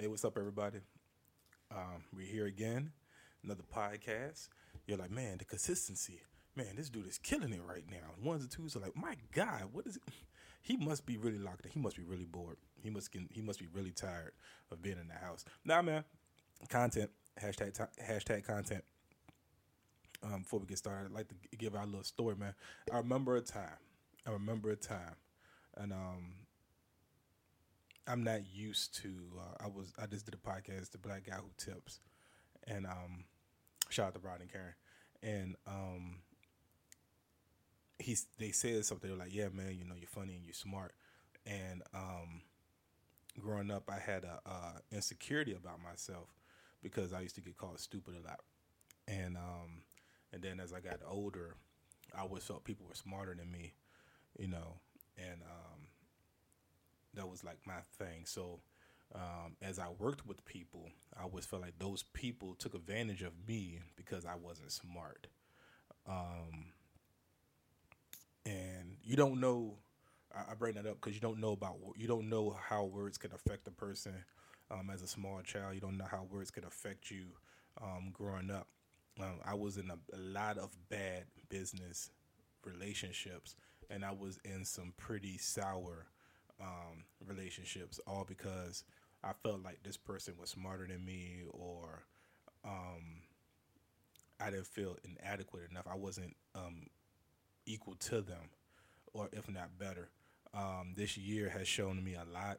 Hey, what's up, everybody? Um, we're here again, another podcast. You're like, man, the consistency. Man, this dude is killing it right now. Ones and twos are like, my God, what is it? He must be really locked in. He must be really bored. He must get, he must be really tired of being in the house. Nah, man, content hashtag ti- hashtag content. Um, before we get started, I'd like to give our little story, man. I remember a time. I remember a time, and um, I'm not used to. Uh, I was I just did a podcast, the Black Guy Who Tips, and um, shout out to Rod and Karen, and um, he's they said something like, yeah, man, you know, you're funny and you're smart, and um, growing up, I had a uh, insecurity about myself because I used to get called stupid a lot, and um, and then as I got older, I always felt people were smarter than me, you know, and um, that was like my thing. So um, as I worked with people, I always felt like those people took advantage of me because I wasn't smart. Um, and you don't know. I, bring that up because you don't know about you don't know how words can affect a person. Um, as a small child, you don't know how words can affect you um, growing up. Um, I was in a, a lot of bad business relationships, and I was in some pretty sour um, relationships, all because I felt like this person was smarter than me, or um, I didn't feel inadequate enough. I wasn't um, equal to them, or if not better. Um, this year has shown me a lot,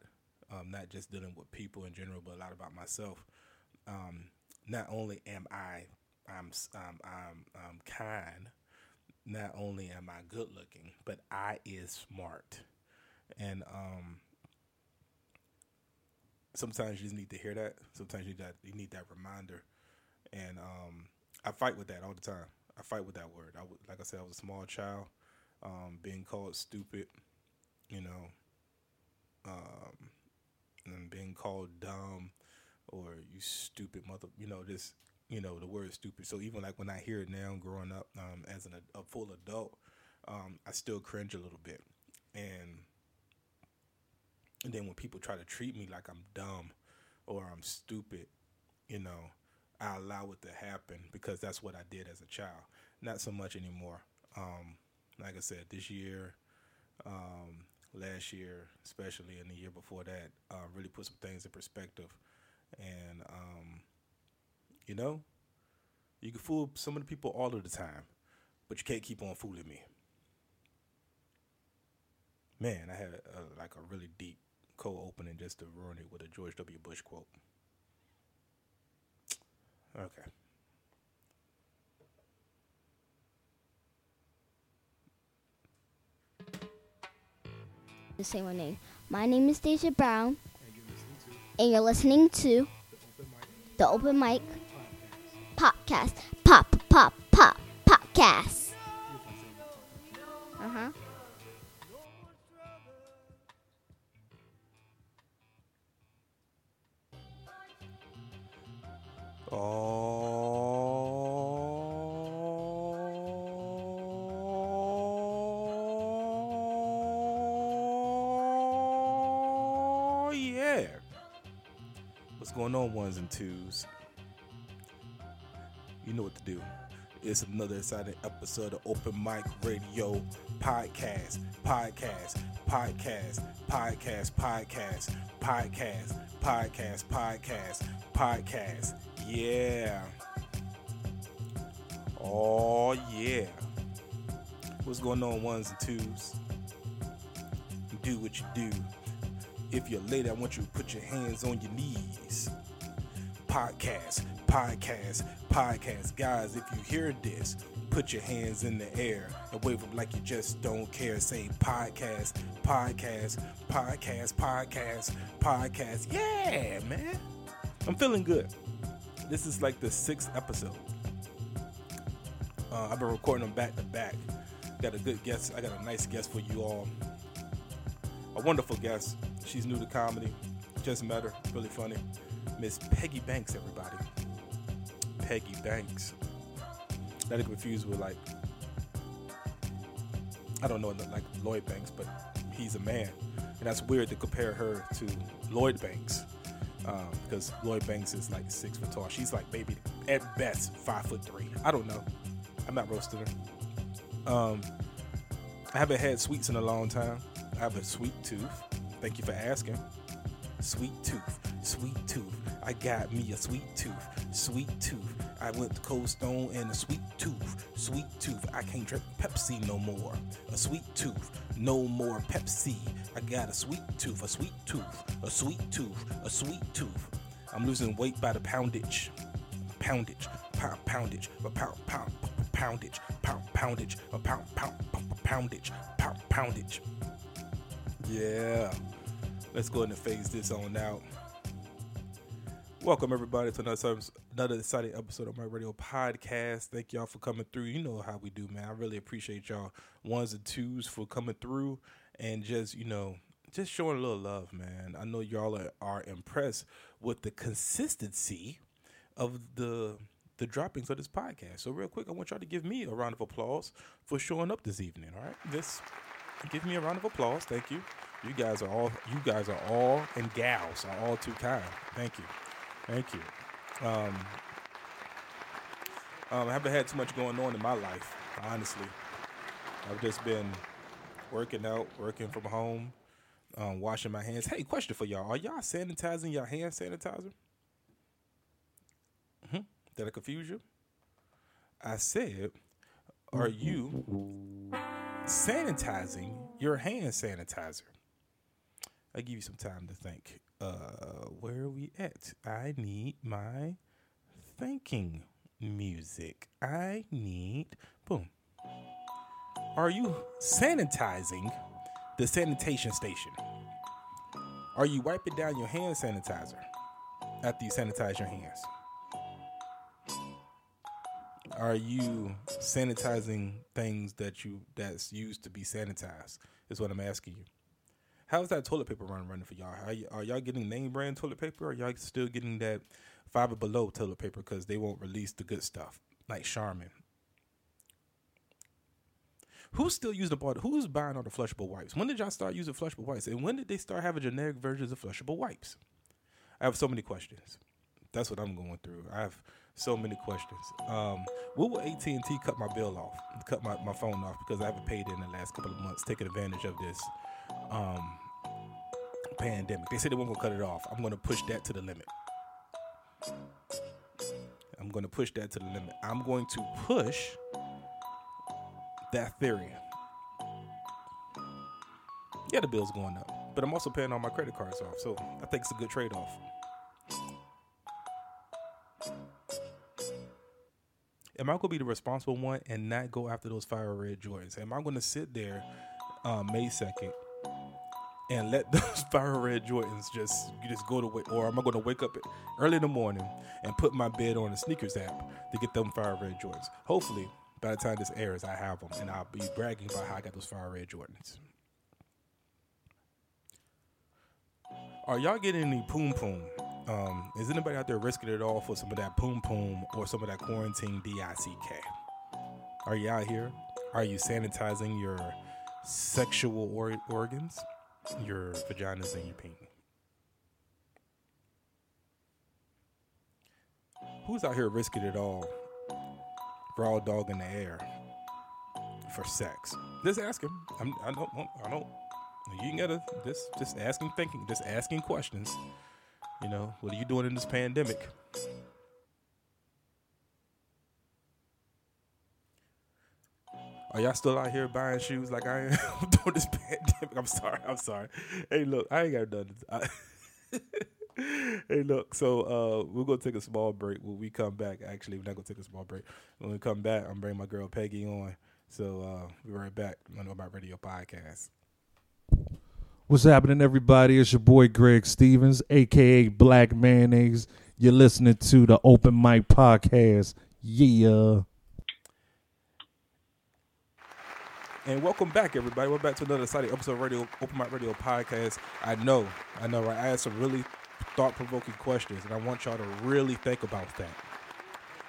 um, not just dealing with people in general, but a lot about myself. Um, not only am I I'm, um, I'm, I'm kind, not only am I good looking, but I is smart. And um, sometimes you just need to hear that. Sometimes you that you need that reminder. And um, I fight with that all the time. I fight with that word. I like I said, I was a small child, um, being called stupid, you know, um, and being called dumb or you stupid mother, you know, this, you know, the word stupid. So even like when I hear it now, growing up um, as an, a full adult, um, I still cringe a little bit. And and then when people try to treat me like I'm dumb or I'm stupid, you know, I allow it to happen because that's what I did as a child. Not so much anymore. Um, like I said, this year, um, last year, especially, and the year before that, uh, really put some things in perspective. And, um, you know, you can fool some of the people all of the time, but you can't keep on fooling me. Man, I had a, like a really deep cold opening just to ruin it with a George W. Bush quote. Okay. to say my name. My name is Deja Brown, and you're listening to the Open Mic Podcast. Pop, pop, pop, podcast. Uh huh. Ones and twos? You know what to do. It's another exciting episode of Open Mic Radio Podcast, Podcast, Podcast, Podcast, Podcast, Podcast, Podcast, Podcast, Podcast. Yeah. Oh, yeah. What's going on, ones and twos? Do what you do. If you're late, I want you to put your hands on your knees. Podcast, podcast, podcast. Guys, if you hear this, put your hands in the air and wave them like you just don't care. Say podcast, podcast, podcast, podcast, podcast. Yeah, man. I'm feeling good. This is like the sixth episode. Uh, I've been recording them back to back. Got a good guest. I got a nice guest for you all. A wonderful guest. She's new to comedy. Just met her. Really funny. Miss Peggy Banks, everybody. Peggy Banks. Not to confused with like I don't know like Lloyd Banks, but he's a man, and that's weird to compare her to Lloyd Banks. um, because Lloyd Banks is like six foot tall. She's like maybe at best five foot three. I don't know. I'm not roasting her. Um, I haven't had sweets in a long time. I have a sweet tooth. Thank you for asking. Sweet tooth, sweet tooth. I got me a sweet tooth, sweet tooth. I went to Cold Stone and a sweet tooth, sweet tooth. I can't drink Pepsi no more. A sweet tooth, no more Pepsi. I got a sweet tooth, a sweet tooth, a sweet tooth, a sweet tooth. I'm losing weight by the poundage, poundage, pound, poundage, a pound, pound, poundage, pound, poundage, a pound, pound, poundage, pound, poundage. Yeah. Let's go ahead and phase this on out. Welcome everybody to another another exciting episode of my radio podcast. Thank y'all for coming through. You know how we do, man. I really appreciate y'all ones and twos for coming through and just you know just showing a little love, man. I know y'all are, are impressed with the consistency of the the droppings of this podcast. So real quick, I want y'all to give me a round of applause for showing up this evening. All right, just give me a round of applause. Thank you. You guys are all you guys are all and gals are all too kind. Thank you. Thank you. Um, um, I haven't had too much going on in my life, honestly. I've just been working out, working from home, um, washing my hands. Hey, question for y'all: Are y'all sanitizing your hand sanitizer? Mm-hmm. Did I confuse you? I said, are you sanitizing your hand sanitizer? I give you some time to think. Uh, where are we at? I need my thinking music. I need boom. Are you sanitizing the sanitation station? Are you wiping down your hand sanitizer after you sanitize your hands? Are you sanitizing things that you that's used to be sanitized? Is what I'm asking you. How's that toilet paper run running for y'all? Are, y- are y'all getting name brand toilet paper? Or are y'all still getting that five or below toilet paper because they won't release the good stuff like Charmin? Who's still using the Who's buying all the flushable wipes? When did y'all start using flushable wipes? And when did they start having generic versions of flushable wipes? I have so many questions. That's what I'm going through. I have so many questions. Um, will AT and T cut my bill off? Cut my, my phone off because I haven't paid in the last couple of months, taking advantage of this um, pandemic. They said they weren't gonna cut it off. I'm gonna push that to the limit. I'm gonna push that to the limit. I'm going to push that theory. Yeah, the bill's going up, but I'm also paying all my credit cards off, so I think it's a good trade off. Am I gonna be the responsible one and not go after those fire red Jordans? Am I gonna sit there um, May second and let those fire red Jordans just just go to wait, or am I going to wake up early in the morning and put my bed on the sneakers app to get them fire red Jordans? Hopefully, by the time this airs, I have them, and I'll be bragging about how I got those fire red Jordans. Are y'all getting any poom poom? Um, is anybody out there risking it all for some of that poom poom or some of that quarantine DICK? Are you out here? Are you sanitizing your sexual or- organs? Your vaginas and your penis. Who's out here risking it all all dog in the air for sex? Just asking. I'm, I don't. I don't. You can get a just just asking, thinking, just asking questions. You know, what are you doing in this pandemic? Are y'all still out here buying shoes like I am during this pandemic? I'm sorry. I'm sorry. Hey, look, I ain't got nothing. I, hey, look. So uh, we're gonna take a small break. When we come back, actually, we're not gonna take a small break. When we come back, I'm bringing my girl Peggy on. So uh, we'll be right back on the About Radio podcast. What's happening, everybody? It's your boy Greg Stevens, aka Black Mayonnaise. You're listening to the Open Mic Podcast. Yeah. And welcome back, everybody. We're back to another exciting episode of Radio Open Mic Radio Podcast. I know, I know, right? I had some really thought-provoking questions, and I want y'all to really think about that.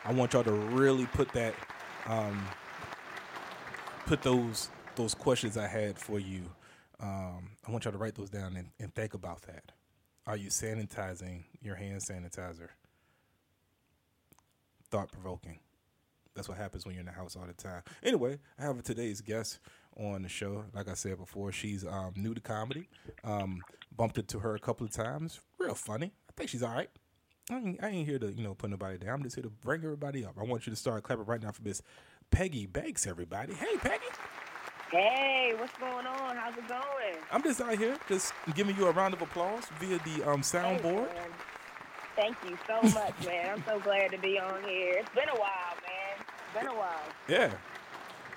I want y'all to really put that, um, put those those questions I had for you. Um, I want y'all to write those down and, and think about that. Are you sanitizing your hand sanitizer? Thought provoking. That's what happens when you're in the house all the time. Anyway, I have today's guest on the show. Like I said before, she's um, new to comedy. Um, bumped into her a couple of times. Real funny. I think she's all right. I ain't, I ain't here to you know put nobody down. I'm just here to bring everybody up. I want you to start clapping right now for Miss Peggy Banks, everybody. Hey, Peggy. Hey, what's going on? How's it going? I'm just out here, just giving you a round of applause via the um, soundboard. Hey. Thank you so much, man. I'm so glad to be on here. It's been a while, been a while. Yeah.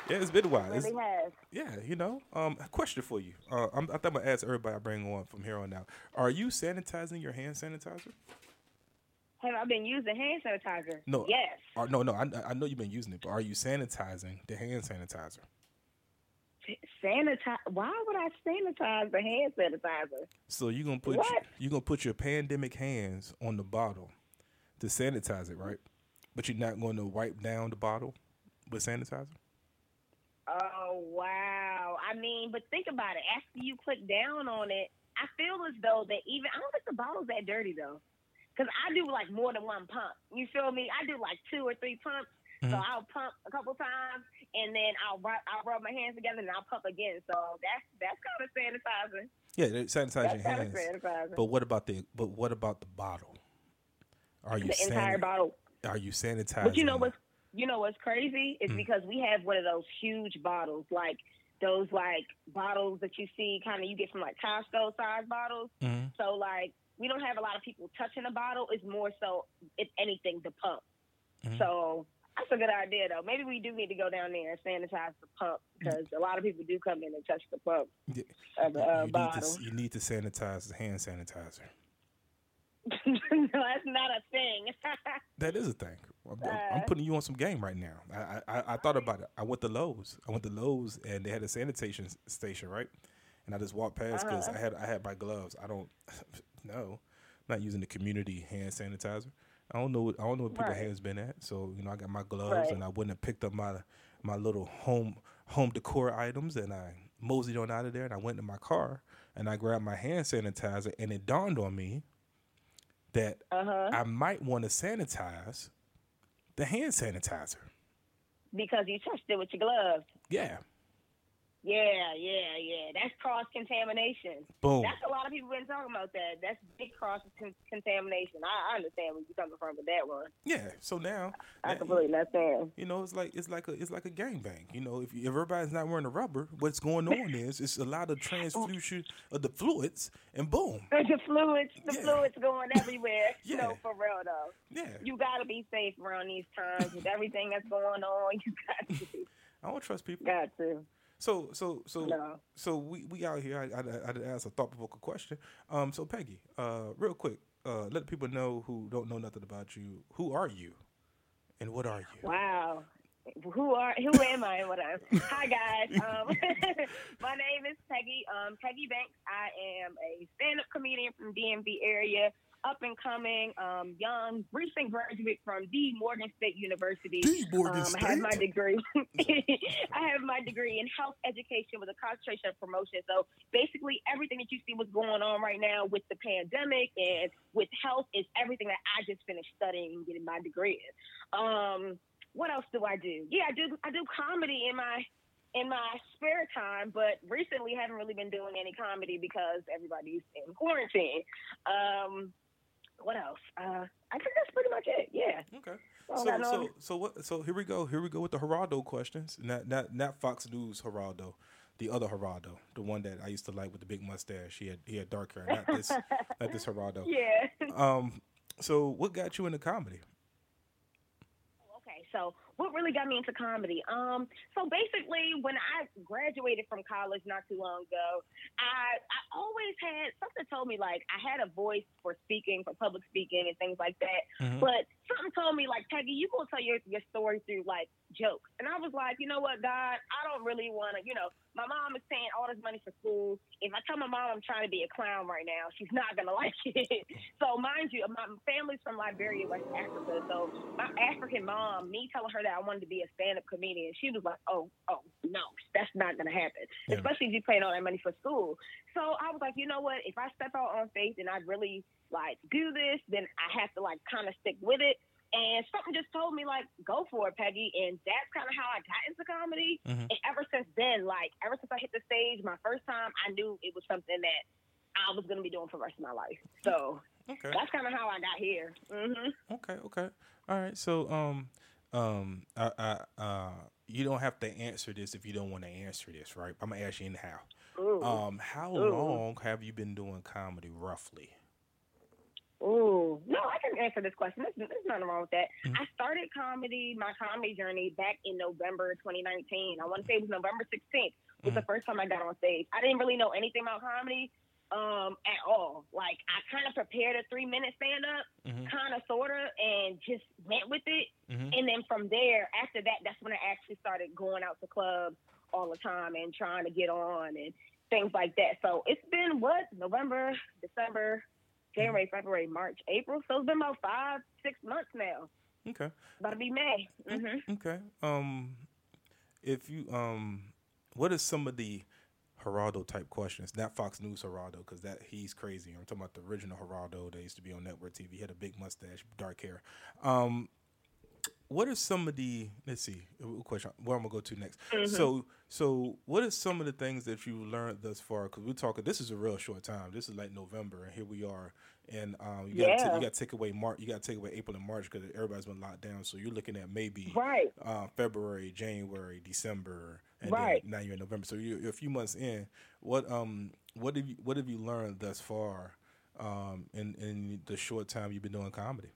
Yeah, it's been a while. It really It's- has. yeah, you know. Um, question for you. Uh, I'm, I I'm gonna ask everybody I bring on from here on out. Are you sanitizing your hand sanitizer? Have I been using hand sanitizer? No. Yes. Or, no, no. I, I know you've been using it, but are you sanitizing the hand sanitizer? Sanitize. Why would I sanitize the hand sanitizer? So you're gonna put you gonna put your pandemic hands on the bottle to sanitize it, right? But you're not going to wipe down the bottle with sanitizer. Oh wow! I mean, but think about it. After you put down on it, I feel as though that even I don't think the bottle's that dirty though, because I do like more than one pump. You feel me? I do like two or three pumps. So Mhm. I'll pump a couple times, and then I'll rub, I'll rub my hands together, and I'll pump again. So that's that's kind of sanitizing. Yeah, sanitize your hands. sanitizing. But what about the but what about the bottle? Are you the entire bottle. Are you sanitizing? But you know what's you know what's crazy is Mm. because we have one of those huge bottles, like those like bottles that you see kind of you get from like Costco size bottles. Mhm. So like we don't have a lot of people touching the bottle. It's more so if anything the pump. Mhm. So that's a good idea though. Maybe we do need to go down there and sanitize the pump because a lot of people do come in and touch the pump Yeah. of the uh, you, need bottle. to, you need to sanitize the hand sanitizer. No, that's not a thing. That is a thing. I'm, I'm Uh. putting you on some game right now. I, I I thought about it. I went to Lowe's. I went to Lowe's and they had a sanitation station, right? And I just walked past because Uh-huh. I had I had my gloves. I don't no, I'm not using the community hand sanitizer. I don't know. what- I don't know where people's Right. hands been at. So you know, I got my gloves Right. and I went and picked up my my little home home decor items and I moseyed on out of there and I went to my car and I grabbed my hand sanitizer and it dawned on me that uh huh. I might want to sanitize the hand sanitizer. Because you touched it with your gloves. Yeah. Yeah, yeah, yeah. That's cross contamination. Boom. That's a lot of people been talking about that. That's big cross con- contamination. I, I understand where you're coming from with that one. Yeah. So now, I now, completely understand. you know, it's like it's like a it's like a gangbang. You know, if, you, if everybody's not wearing a rubber, what's going on is it's a lot of oh. transfusion of the fluids, and boom. The fluids, the Yeah. fluids going everywhere. Yeah. No, for real though. Yeah. You gotta be safe around these times with everything that's going on. You got to, I don't trust people. got to. So so so No. so we we out here. I I, I did ask a thought provoking question. Um. So Peggy, uh, real quick, uh, let people know who don't know nothing about you. Who are you, and what are you? Wow. Who are who am I and what am Hi guys. Um, my name is Peggy. Um, Peggy Banks. I am a stand-up comedian from DMV area, up and coming, um, young, recent graduate from the Morgan State University. The Morgan um, I have my degree. I have my degree in health education with a concentration of promotion. So basically, everything that you see what's going on right now with the pandemic and with health is everything that I just finished studying and getting my degree in. Um, what else do I do? Yeah, I do. I do comedy in my in my spare time, but recently haven't really been doing any comedy because everybody's in quarantine. Um, what else? Uh, I think that's pretty much it. Yeah. Okay. Well, So so so what? So here we go. Here we go with the Geraldo questions. Not not not Fox News Geraldo, the other Geraldo, the one that I used to like with the big mustache. He had he had dark hair. Not this not this Geraldo. Yeah. Um. So what got you into comedy? Okay, so what really got me into comedy? Um, so basically, when I graduated from college not too long ago, I I always had something told me like I had a voice for speaking, for public speaking, and things like that. Mhm. But something told me like Peggy, you gonna tell your your story through like jokes, and I was like, you know what, God, I don't really want to. You know, my mom is paying all this money for school. If I tell my mom I'm trying to be a clown right now, she's not gonna like it. so mind you, my family's from Liberia, West Africa. So my African mom, me telling her that I wanted to be a stand-up comedian, she was like, oh, oh, no, that's not gonna happen. Yeah. Especially if you're paying all that money for school. So I was like, you know what? If I step out on faith and I really like do this, then I have to like kind of stick with it. And something just told me like, go for it, Peggy. And that's kind of how I got into comedy. Mhm. And ever since then, like ever since I hit the stage my first time, I knew it was something that I was gonna be doing for the rest of my life. So Okay. that's kind of how I got here. hmm Okay, okay. All right. So um um I, I uh you don't have to answer this if you don't want to answer this, right? I'm gonna ask you anyhow. Ooh. Um how Ooh. long have you been doing comedy roughly? Ooh, no, I can answer this question. There's, there's nothing wrong with that. Mhm. I started comedy, my comedy journey back in November 2019. I want to say it was November 16th was the first time I got on stage. I didn't really know anything about comedy um, at all. Like I kind of prepared a three minute stand up, Mhm. kind of, sort of, and just went with it. Mhm. And then from there, after that, that's when I actually started going out to clubs all the time and trying to get on and things like that. So it's been what November, December, January, February, March, April. So it's been about five, six months now. Okay. About to be May. hmm Okay. Um if you um what are some of the Geraldo type questions? Not Fox News Geraldo, because that he's crazy. I'm talking about the original Geraldo that used to be on network TV. He had a big mustache, dark hair. Um, what are some of the let's see what question where I'm gonna go to next. So so what are some of the things that you learned thus far? Because we're talking this is a real short time. This is like November, and here we are. And um, you got Yeah. you got to take away March. You got to take away April and March because everybody's been locked down. So you're looking at maybe Right. uh, February, January, December, and Right. then now you're in November. So you're, you're a few months in. What um what have you what have you learned thus far um in in the short time you've been doing comedy?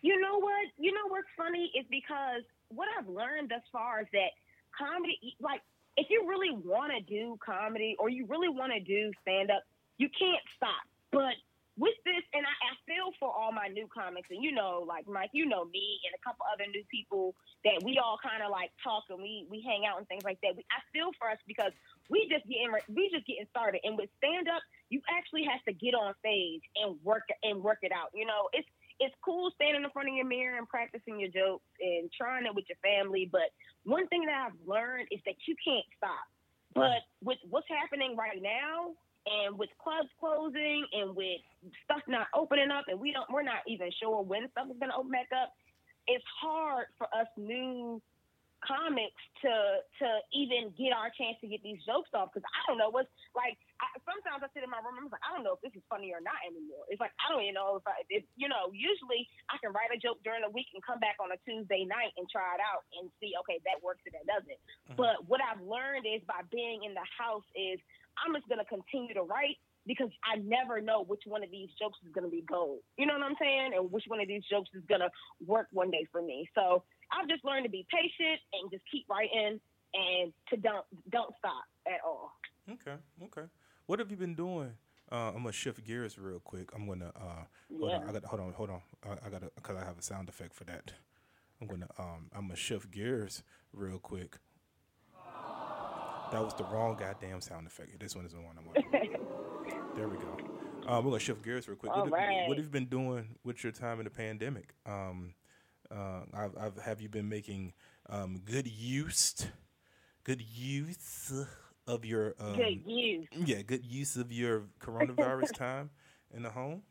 You know what? You know what's funny is because what I've learned thus far is that comedy, like, if you really want to do comedy or you really want to do stand up, you can't stop. But with this, and I, I feel for all my new comics, and you know, like Mike, you know me and a couple other new people that we all kind of like talk and we we hang out and things like that. We, I feel for us because we just getting we just getting started, and with stand up, you actually have to get on stage and work and work it out. You know, it's it's cool standing in front of your mirror and practicing your jokes and trying it with your family. But one thing that I've learned is that you can't stop. But with what's happening right now, and with clubs closing, and with stuff not opening up, and we don't, we're not even sure when stuff is going to open back up. It's hard for us new comics to to even get our chance to get these jokes off because I don't know what's like. I, sometimes I sit in my room and I'm like, I don't know if this is funny or not anymore. It's like I don't even know if I, if, you know. Usually I can write a joke during the week and come back on a Tuesday night and try it out and see, okay, that works or that doesn't. Mm-hmm. But what I've learned is by being in the house is I'm just gonna continue to write because I never know which one of these jokes is gonna be gold. You know what I'm saying? And which one of these jokes is gonna work one day for me. So I've just learned to be patient and just keep writing and to don't don't stop at all. Okay, okay. What have you been doing? Uh, I'm gonna shift gears real quick. I'm gonna uh, hold on. Yeah. I got hold on, hold on. I, I got to because I have a sound effect for that. I'm gonna um, I'm gonna shift gears real quick. That was the wrong goddamn sound effect. This one is the one I'm want. there we go. Uh, we're gonna shift gears real quick. All what, have, right. what have you been doing with your time in the pandemic? Um, uh, I've, I've have you been making um, good use, good use of your um, Good use. yeah, good use of your coronavirus time in the home.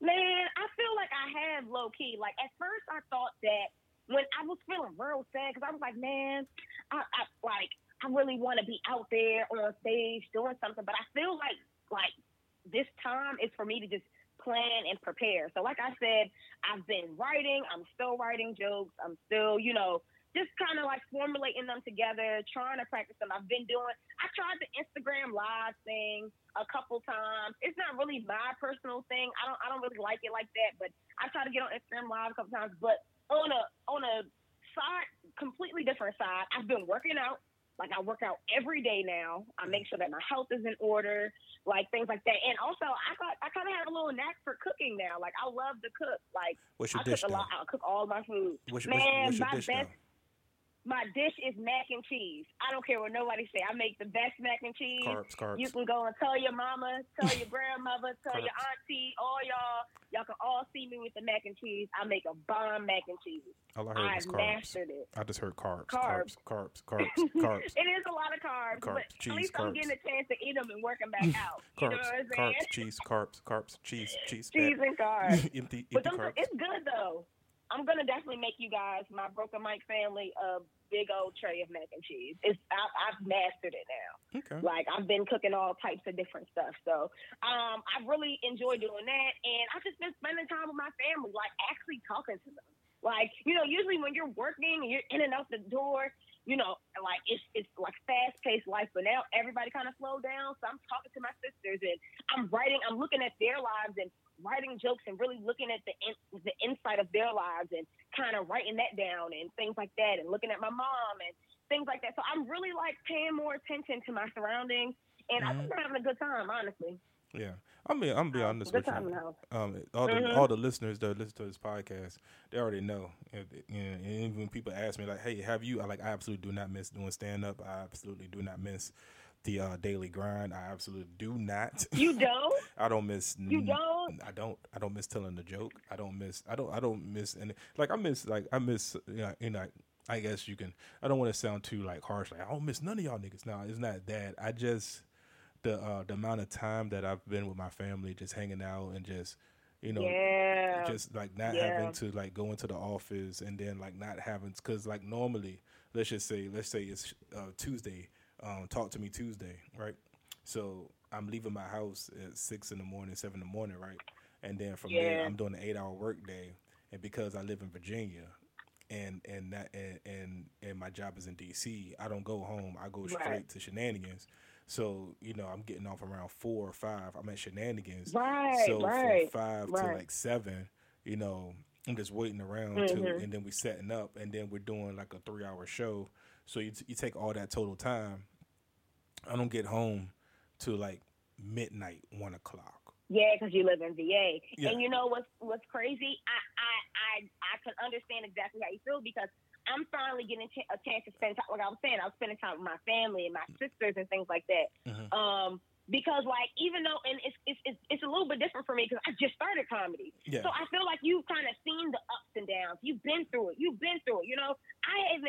Man, I feel like I have low key. Like at first, I thought that when I was feeling real sad because I was like, man, I, I like I really want to be out there on stage doing something, but I feel like like this time is for me to just plan and prepare. So like I said, I've been writing. I'm still writing jokes. I'm still, you know, just kind of like formulating them together, trying to practice them. I've been doing. I tried the Instagram live thing a couple times. It's not really my personal thing. I don't. I don't really like it like that. But I try to get on Instagram live a couple times. But on a on a side, completely different side, I've been working out. Like I work out every day now. I make sure that my health is in order, like things like that. And also, I got I kind of little knack for cooking now. Like I love to cook. Like What's your I dish cook a lot. I cook all my food. What's your, what's, Man, what's your my dish best? My dish is mac and cheese. I don't care what nobody say. I make the best mac and cheese. Carbs, carbs. You can go and tell your mama, tell your grandmother, tell your auntie, all y'all. Y'all can all see me with the mac and cheese. I make a bomb mac and cheese. All I heard I've carbs. mastered it. I just heard carbs, Carbs. carbs, carbs, carbs, carbs, it is a lot of carbs, Carbs, but cheese, at least I'm getting a chance to eat them and work them back out. you know carbs, carbs, cheese, carbs, carbs, cheese, cheese, Cheese and carbs. empty, empty But carbs. it's good though. I'm gonna definitely make you guys, my Broken Mike family, a big old tray of mac and cheese. It's I, I've mastered it now. Okay. Like I've been cooking all types of different stuff. So um, I really enjoy doing that, and I've just been spending time with my family, like actually talking to them. Like you know, usually when you're working and you're in and out the door, you know, like it's it's like fast paced life. But now everybody kind of slowed down, so I'm talking to my sisters and I'm writing, I'm looking at their lives and writing jokes and really looking at the in, the inside of their lives and kind of writing that down and things like that and looking at my mom and things like that. So I'm really like paying more attention to my surroundings and I think we're having a good time, honestly. Yeah, I mean, I'm gonna be honest good with you. Um, all the Mhm. all the listeners that listen to this podcast, they already know. And, you and even when people ask me like, "Hey, have you?" I like, I absolutely do not miss doing stand up. I absolutely do not miss the uh, daily grind. I absolutely do not. You don't? I don't miss. You don't? I don't. I don't miss telling the joke. I don't miss. I don't. I don't miss any. Like I miss. Like I miss. You know. You know I guess you can. I don't want to sound too like harsh. Like I don't miss none of y'all niggas. No, it's not that. I just the uh the amount of time that I've been with my family, just hanging out and just you know yeah. just like not Yeah. having to like go into the office and then like not having because like normally let's just say let's say it's uh, Tuesday, um, talk to me Tuesday, right? So I'm leaving my house at six in the morning, seven in the morning, right? And then from there I'm doing an eight hour work day, and because I live in Virginia. And and that and, and and my job is in D.C. I don't go home. I go straight Right. to shenanigans. So you know I'm getting off around four or five. I'm at shenanigans. right, So right. from five to like seven, you know, I'm just waiting around too, Mhm. and then we setting up, and then we're doing like a three hour show. So you you take all that total time. I don't get home till like midnight, one o'clock. Yeah, because you live in VA, Yeah. and you know what's what's crazy? I I I I can understand exactly how you feel because I'm finally getting a chance to spend time. Like I was saying, I was spending time with my family and my sisters and things like that. Mhm. Um, because like even though and it's it's it's, it's a little bit different for me because I just started comedy, Yeah, so I feel like you've kind of seen the ups and downs. You've been through it. You've been through it. You know, I even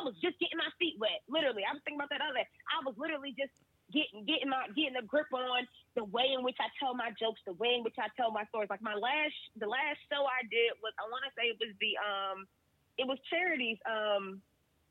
I was just getting my feet wet. Literally, I was thinking about that other. I was literally just getting getting my getting a grip on the way in which I tell my jokes, the way in which I tell my stories. Like my last the last show I did was I want to say it was the um it was charities um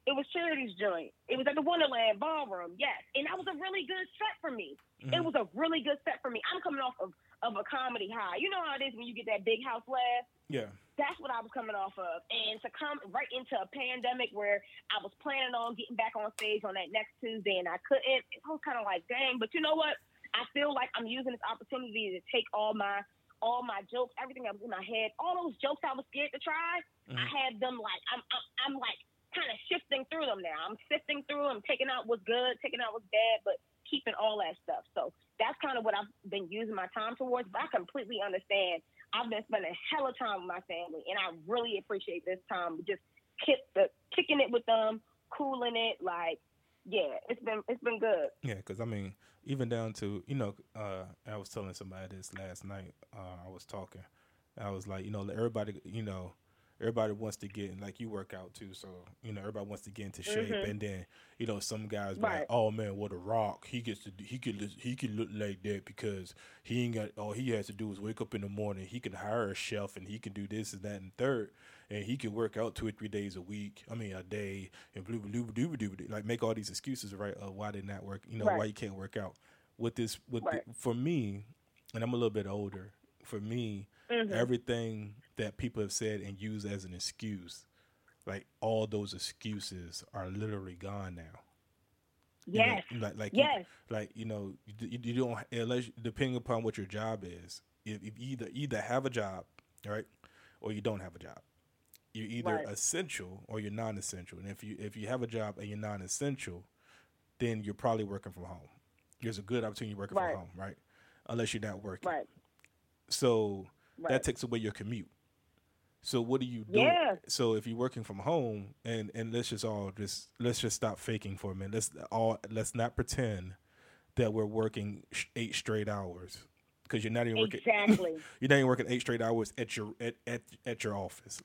it was Charity's joint. It was at the Wonderland Ballroom, yes, and that was a really good set for me. It Mhm. was a really good set for me. I'm coming off of of a comedy high. You know how it is when you get that big house laugh yeah, that's what I was coming off of. And to come right into a pandemic where I was planning on getting back on stage on that next Tuesday and I couldn't, it was kind of like, dang. But you know what? I feel like I'm using this opportunity to take all my all my jokes, everything that was in my head, all those jokes I was scared to try. I Mhm. had them like I'm I'm, I'm like kind of shifting through them now. I'm sifting through them, taking out what's good, taking out what's bad, but keeping all that stuff. So that's kind of what I've been using my time towards. But I completely understand. I've been spending a hella time with my family, and I really appreciate this time. Just kick the kicking it with them, cooling it. Like, yeah, it's been it's been good. yeah. Because I mean, even down to you know, uh, I was telling somebody this last night. Uh, I was talking. I was like, you know, everybody, you know, everybody wants to get in, like you work out too, so you know everybody wants to get into shape, Mhm. and then you know some guys be like, Right. oh man, what a rock! He gets to he could he could look like that because he ain't got all he has to do is wake up in the morning. He can hire a chef and he can do this and that and third, and he can work out two or three days a week. I mean a day and blue blue blue blue blue like make all these excuses right of why they not work. You know Right. why you can't work out. With this with Right. the, for me, and I'm a little bit older. For me, Mhm. everything that people have said and used as an excuse, like all those excuses are literally gone now. You know, Yes, like like you- yes, like you know you, you don't unless depending upon what your job is. If, if you either either have a job, right, or you don't have a job. You're either Right. essential or you're non-essential. And if you if you have a job and you're non-essential, then you're probably working from home. There's a good opportunity working Right. from home, right? Unless you're not working. Right. So Right. that takes away your commute. So what do you do? Yeah. So if you're working from home, and and let's just all just let's just stop faking for a minute. Let's all let's not pretend that we're working eight straight hours because you're not even working. Exactly. You're not even working eight straight hours at your at at, at your office.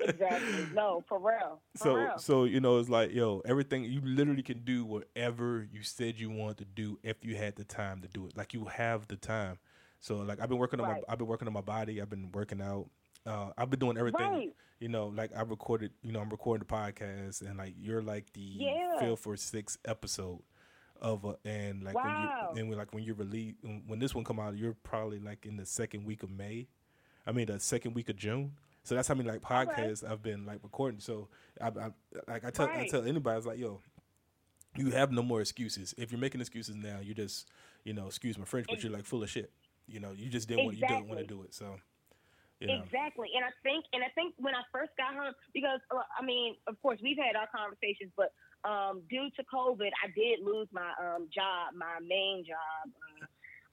exactly. No, for real. For So real. so you know it's like yo everything you literally can do whatever you said you wanted to do if you had the time to do it like you have the time. So like I've been working on Right. my I've been working on my body. I've been working out. Uh, I've been doing everything. Right. You know, like I recorded. You know, I'm recording the podcast, and like you're like the Yeah. feel for six episode of a, and like Wow. when you and when, like when you're released when, this one come out, you're probably like in the second week of May. I mean, the second week of June. So that's how many like podcasts I've been like recording. So I, I like I tell I tell anybody, I was like, yo, you have no more excuses. If you're making excuses now, you just you know, excuse my French, but you're like full of shit. You know, you just didn't want you didn't want to do it. So you know. Exactly, and I think, and I think when I first got home, because uh, I mean, of course, we've had our conversations, but um, due to COVID, I did lose my um, job, my main job, uh,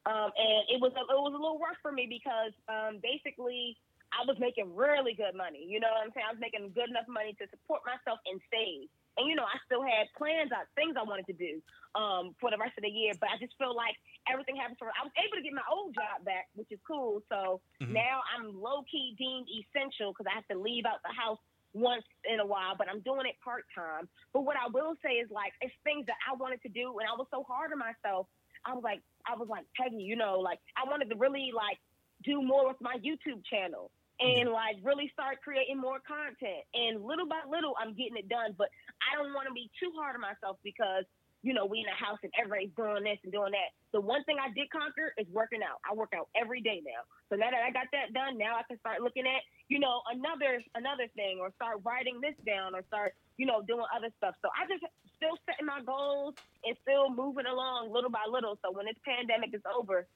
um, and it was a, it was a little rough for me because um, basically I was making really good money. You know what I'm saying? I was making good enough money to support myself and save. And you know, I still had plans, out things I wanted to do um, for the rest of the year. But I just feel like everything happens for. I was able to get my old job back, which is cool. So Mhm. now I'm low key deemed essential because I have to leave out the house once in a while, but I'm doing it part time. But what I will say is like it's things that I wanted to do, and I was so hard on myself. I was like, I was like Peggy, you know, like I wanted to really like do more with my YouTube channel and like really start creating more content. And little by little, I'm getting it done. But I don't want to be too hard on myself because you know we in the house and everybody's doing this and doing that. The one thing I did conquer is working out. I work out every day now. So now that I got that done, now I can start looking at you know another another thing or start writing this down or start you know doing other stuff. So I just still setting my goals and still moving along little by little. So when this pandemic is over,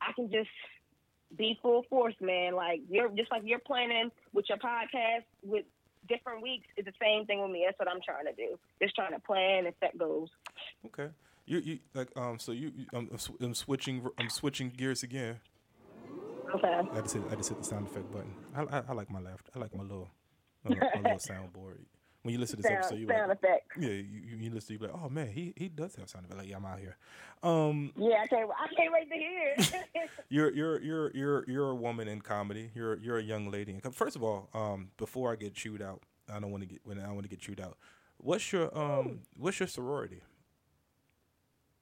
I can just be full force, man. Like you're just like you're planning with your podcast with different weeks is the same thing with me. That's what I'm trying to do. Just trying to plan and set goals. Okay. You you like um so you, you I'm, I'm switching I'm switching gears again. Okay. I just hit I just hit the sound effect button. I I, I like my left. I like my little my, my little soundboard. When you listen to this episode, you sound like, effects. yeah, you, you listen, you be like, oh man, he he does have sound effect. Like yeah, I'm out here. Um, Yeah, I can't. I can't wait to hear. it. you're you're you're you're you're a woman in comedy. You're you're a young lady. And first of all, um, before I get chewed out, I don't want to get when I want to get chewed out. What's your um what's your sorority?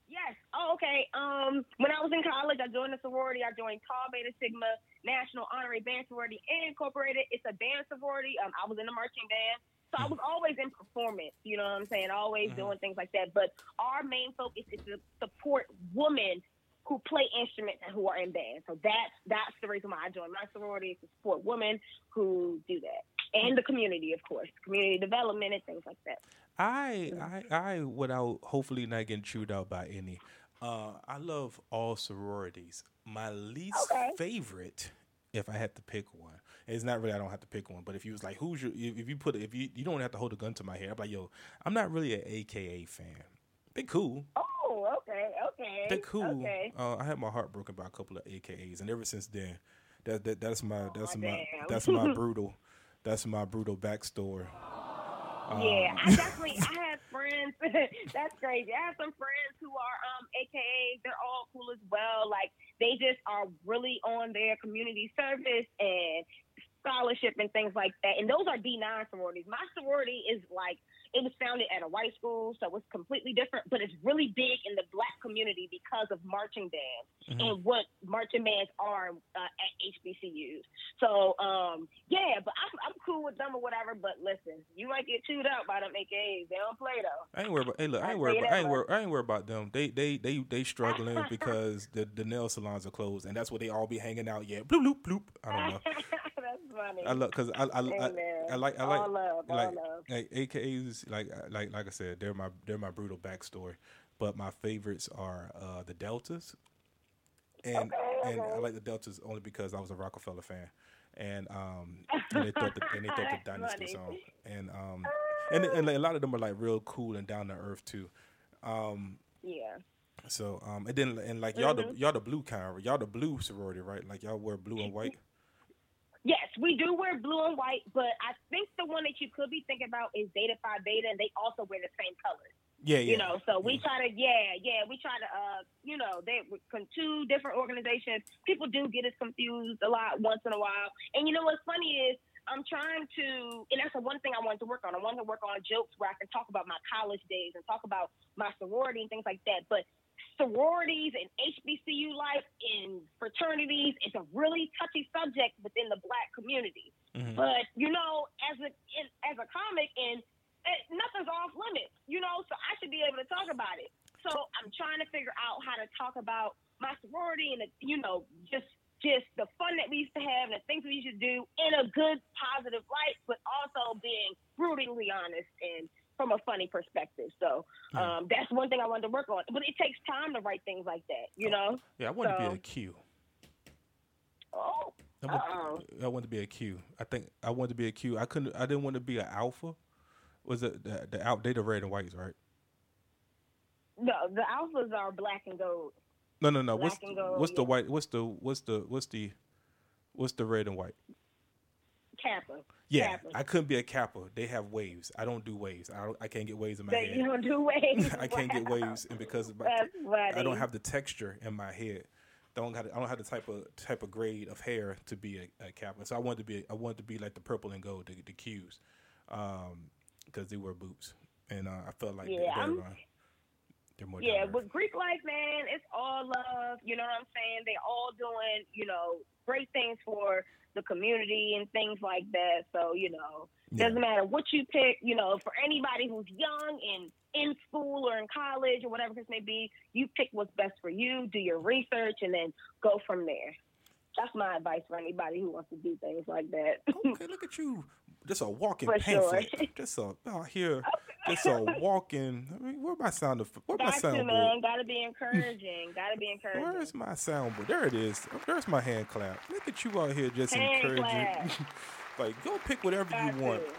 Yes. Oh, okay. Um, when I was in college, I joined a sorority. I joined Tau Beta Sigma National Honorary Band Sorority Incorporated. It's a band sorority. Um, I was in the marching band. So I was always in performance, you know what I'm saying? Always Mhm. doing things like that. But our main focus is to support women who play instruments and who are in bands. So that's that's the reason why I joined my sorority is to support women who do that. And the community, of course. Community development and things like that. I I I without hopefully not getting chewed out by any. Uh, I love all sororities. My least Okay. favorite, if I had to pick one, it's not really I don't have to pick one, but if you was like, who's your if, you put if you you don't have to hold a gun to my head, I'm like, yo, I'm not really an AKA fan. They cool, Oh, okay, okay. they cool. Okay. Uh, I had my heart broken by a couple of AKAs, and ever since then, that, that that's my that's my damn. that's my brutal that's my brutal backstory. Yeah, Um, I definitely I have friends. that's crazy. I have some friends who are um AKAs. They're all cool as well. Like they just are really on their community service and scholarship and things like that. And those are D nine sororities. My sorority is like it was founded at a white school, so it's completely different, but it's really big in the black community because of marching bands Mhm. and what marching bands are uh, at HBCUs. So, um, yeah, but I'm, I'm cool with them or whatever. But listen, you might get chewed out by them AKAs. They don't play though. I ain't worried about. Hey, look, I ain't worried about. I ain't worried. I ain't worried about them. They, they, they, they struggling because the, the nail salons are closed, and that's where they all be hanging out. Yeah, bloop, bloop, bloop. I don't know. That's funny. I love because I, I, I. I like, I like, all love, all like, love. like AKAs. Like, like, like I said, they're my, they're my brutal backstory. But my favorites are uh, the Deltas, and Okay, and I like the Deltas only because I was a Rockefeller fan, and um, and they thought the, and they thought the Dynasty song, and um, and and a lot of them are like real cool and down to earth too. Um, Yeah. so um, and then and like y'all Mm-hmm. the y'all the blue kind, y'all the blue sorority, right? Like y'all wear blue and white. We do wear blue and white, but I think the one that you could be thinking about is Zeta Phi Beta, and they also wear the same colors. Yeah, yeah. You know, so we try to, yeah, yeah, we try to, uh, you know, they two different organizations. People do get us confused a lot once in a while, and you know what's funny is I'm trying to, and that's the one thing I wanted to work on. I wanted to work on jokes where I can talk about my college days and talk about my sorority and things like that. But sororities and HBCU life and fraternities is a really touchy subject within the black community. Mhm. But you know, as a in, as a comic, and eh, nothing's off limits. You know, so I should be able to talk about it. So I'm trying to figure out how to talk about my sorority and the, you know just just the fun that we used to have and the things we used to do in a good positive light, but also being brutally honest and from a funny perspective. So um, that's one thing I wanted to work on. But it takes time to write things like that. You know. Yeah, I wanted to be a Q. Oh. I want. I wanted to be a Q. I think I wanted to be a Q. I couldn't. I didn't want to be an alpha. Was it the the out? They the red and whites, right? No, the alphas are black and gold. No, no, no. Black What's and gold, what's the white? What's the what's the what's the what's the red and white? Kappa. Yeah, Kappa. I couldn't be a kappa. They have waves. I don't do waves. I don't, I can't get waves in my you head. don't do waves. I can't get waves, and because of my, I don't have the texture in my head. Don't have I don't have the type of type of grade of hair to be a, a kappa. So I wanted to be I wanted to be like the purple and gold, the, the Qs, because they wear boots, and uh, I felt like Yeah, I'm- uh, they're more. Yeah, but. Greek life, man, it's all love. You know what I'm saying? They all doing, you know, great things for the community and things like that. So, you know, Yeah. doesn't matter what you pick, you know, for anybody who's young and in school or in college or whatever this may be, you pick what's best for you, do your research, and then go from there. That's my advice for anybody who wants to do things like that. Okay, look at you. Just a walking For sure. Just a oh, out here. Just a walking. I mean, where my sound? Of, where my soundboard? man. Got to be encouraging. Got to be encouraging. Where's my soundboard? There it is. There's my hand clap. Look at you out here just Hand encouraging. like, go pick whatever Got you want, to.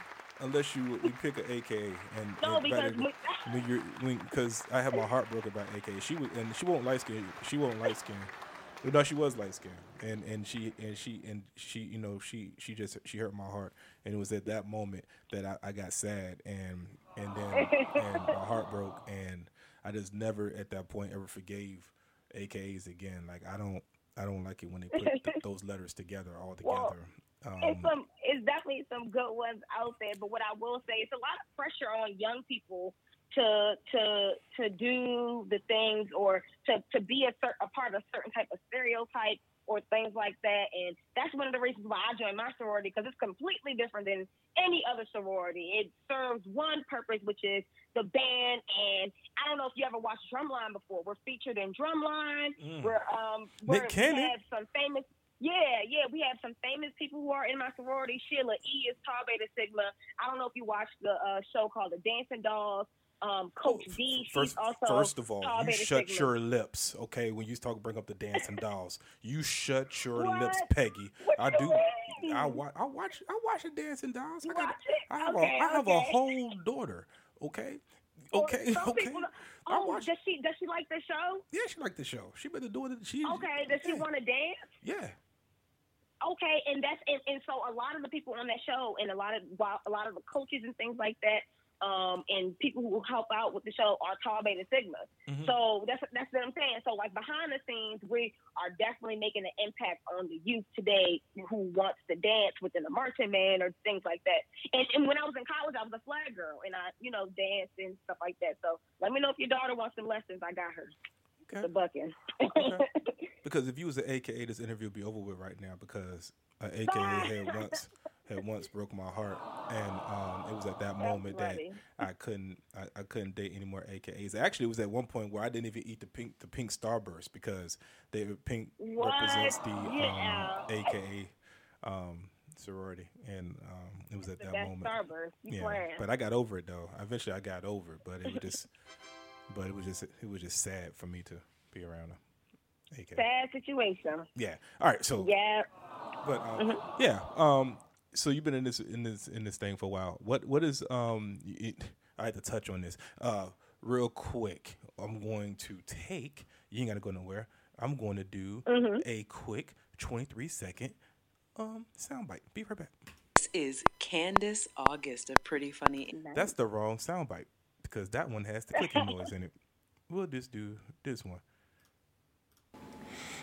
unless you we pick an AKA. And No, and because better- when you're when because I have my heart broken by AKA. She was and she won't light skin. She won't light skin. No, she was light skin, and and she and she and she you know she she just she hurt my heart, and it was at that moment that I, I got sad and and then and my heart broke, and I just never at that point ever forgave AKAs again. Like I don't I don't like it when they put th- those letters together all Well, together. it's Um, some it's definitely some good ones out there. But what I will say, it's a lot of pressure on young people to to to do the things or to to be a, cer- a part of a certain type of stereotype or things like that. And that's one of the reasons why I joined my sorority because it's completely different than any other sorority. It serves one purpose, which is the band. And I don't know if you ever watched Drumline before. We're featured in Drumline. Mm. We're um we're, we have some famous yeah, yeah, we have some famous people who are in my sorority. Sheila E is Tau Beta Sigma. I don't know if you watched the uh, show called The Dancing Dolls. Um, Coach D, First, also first of all, you shut Sigma. your lips, okay? When you talk, bring up the dancing dolls, you shut your What? lips, Peggy. What I do. mean? I watch. I watch. I watch the dancing dolls. You I got. I have Okay, a. I have a whole daughter. Okay. Okay. Okay. people- I oh, watch. does she does she like the show? Yeah, she like the show. She better do it. She. Okay, does she want to dance? Yeah. Okay, and that's and, and so a lot of the people on that show and a lot of while- a lot of the coaches and things like that, um, and people who help out with the show are Tau Beta Sigma. Mhm. So that's that's what I'm saying. So like behind the scenes, we are definitely making an impact on the youth today who wants to dance within the marching band or things like that. And, and when I was in college, I was a flag girl, and I you know danced and stuff like that. So let me know if your daughter wants some lessons. I got her Okay. the bucking. Because if you was an AKA, this interview would be over with right now because an AKA had once had once broke my heart, and um, it was at that moment that I couldn't I, I couldn't date any more AKAs. Actually, it was at one point where I didn't even eat the pink the pink starburst because they pink What? represents the Yeah. um, AKA um, sorority, and um, it was at that That's moment. Starburst. You Yeah, playing. but I got over it though. Eventually, I got over it, but it was just, but it was just, it was just sad for me to be around a AKA. Sad situation. Yeah. All right. So, Yeah. but um, Mm-hmm. yeah. Um, so you've been in this in this in this thing for a while. What what is um? It, I had to touch on this uh real quick. I'm going to take. You ain't gotta go nowhere. I'm going to do Mm-hmm. a quick 23 second um soundbite. Be right back. This is Candace August, a pretty funny. That's the wrong soundbite because that one has the clicking noise in it. We'll just do this one.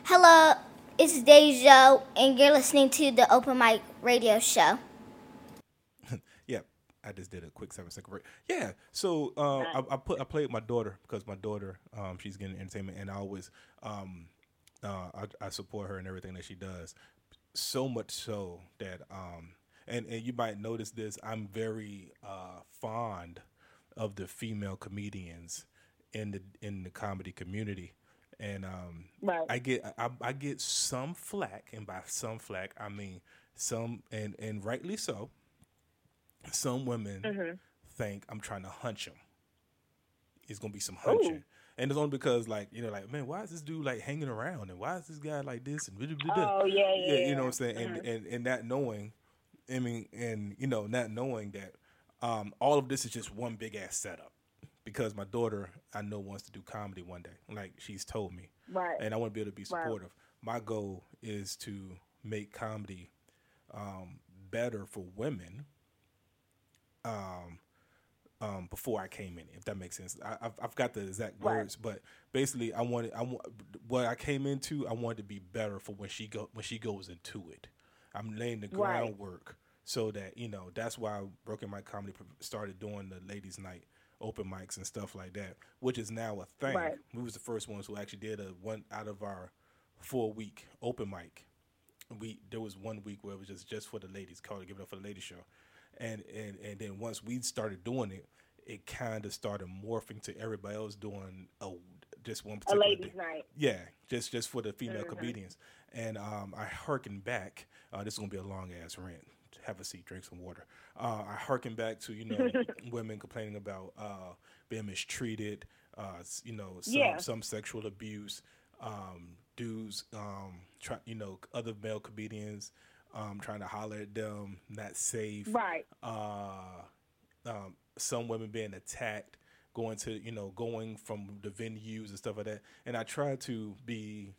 Hello, it's Deja, and you're listening to the Open Mic Radio Show. Yep, I just did a quick seven second break. Yeah, so uh, I, I put I played with my daughter because my daughter um, she's getting entertainment, and I always um, uh, I, I support her in everything that she does. So much so that um, and and you might notice this. I'm very uh, fond of the female comedians in the in the comedy community. And um, Right. I get I, I get some flack, and by some flack I mean some, and and rightly so some women Mm-hmm. think I'm trying to hunch them. It's gonna be some hunching, and it's only because like you know, like man, why is this dude like hanging around, and why is this guy like this, and blah, blah, blah. Oh yeah, yeah. you know what I'm saying, and, and and not knowing, I mean, and you know, not knowing that um, all of this is just one big ass setup. Because my daughter, I know, wants to do comedy one day. Like she's told me, Right. and I want to be able to be Right. supportive. My goal is to make comedy um, better for women um, um, before I came in, if that makes sense. I, I've, I've got the exact Right. words, but basically, I wanted, I want what I came into. I wanted to be better for when she go when she goes into it. I'm laying the Right. groundwork so that you know that's why Broken my Comedy started doing the ladies' night open mics and stuff like that, which is now a thing. Right. We was the first ones who actually did a one out of our four week open mic. We there was one week where it was just just for the ladies, called it Give It Up for the Ladies Show, and and and then once we started doing it, it kind of started morphing to everybody else doing a just one A particular ladies' day. night. Yeah, just just for the female Mhm. comedians. And um, I hearken back. Uh, this is gonna be a long ass rant. Have a seat, drink some water. Uh, I hearken back to you know women complaining about uh, being mistreated. Uh, you know some Yeah. some sexual abuse. Um, dudes, um, try you know other male comedians um, trying to holler at them, not safe Right. uh, um, some women being attacked, going to you know going from the venues and stuff like that. And I try to be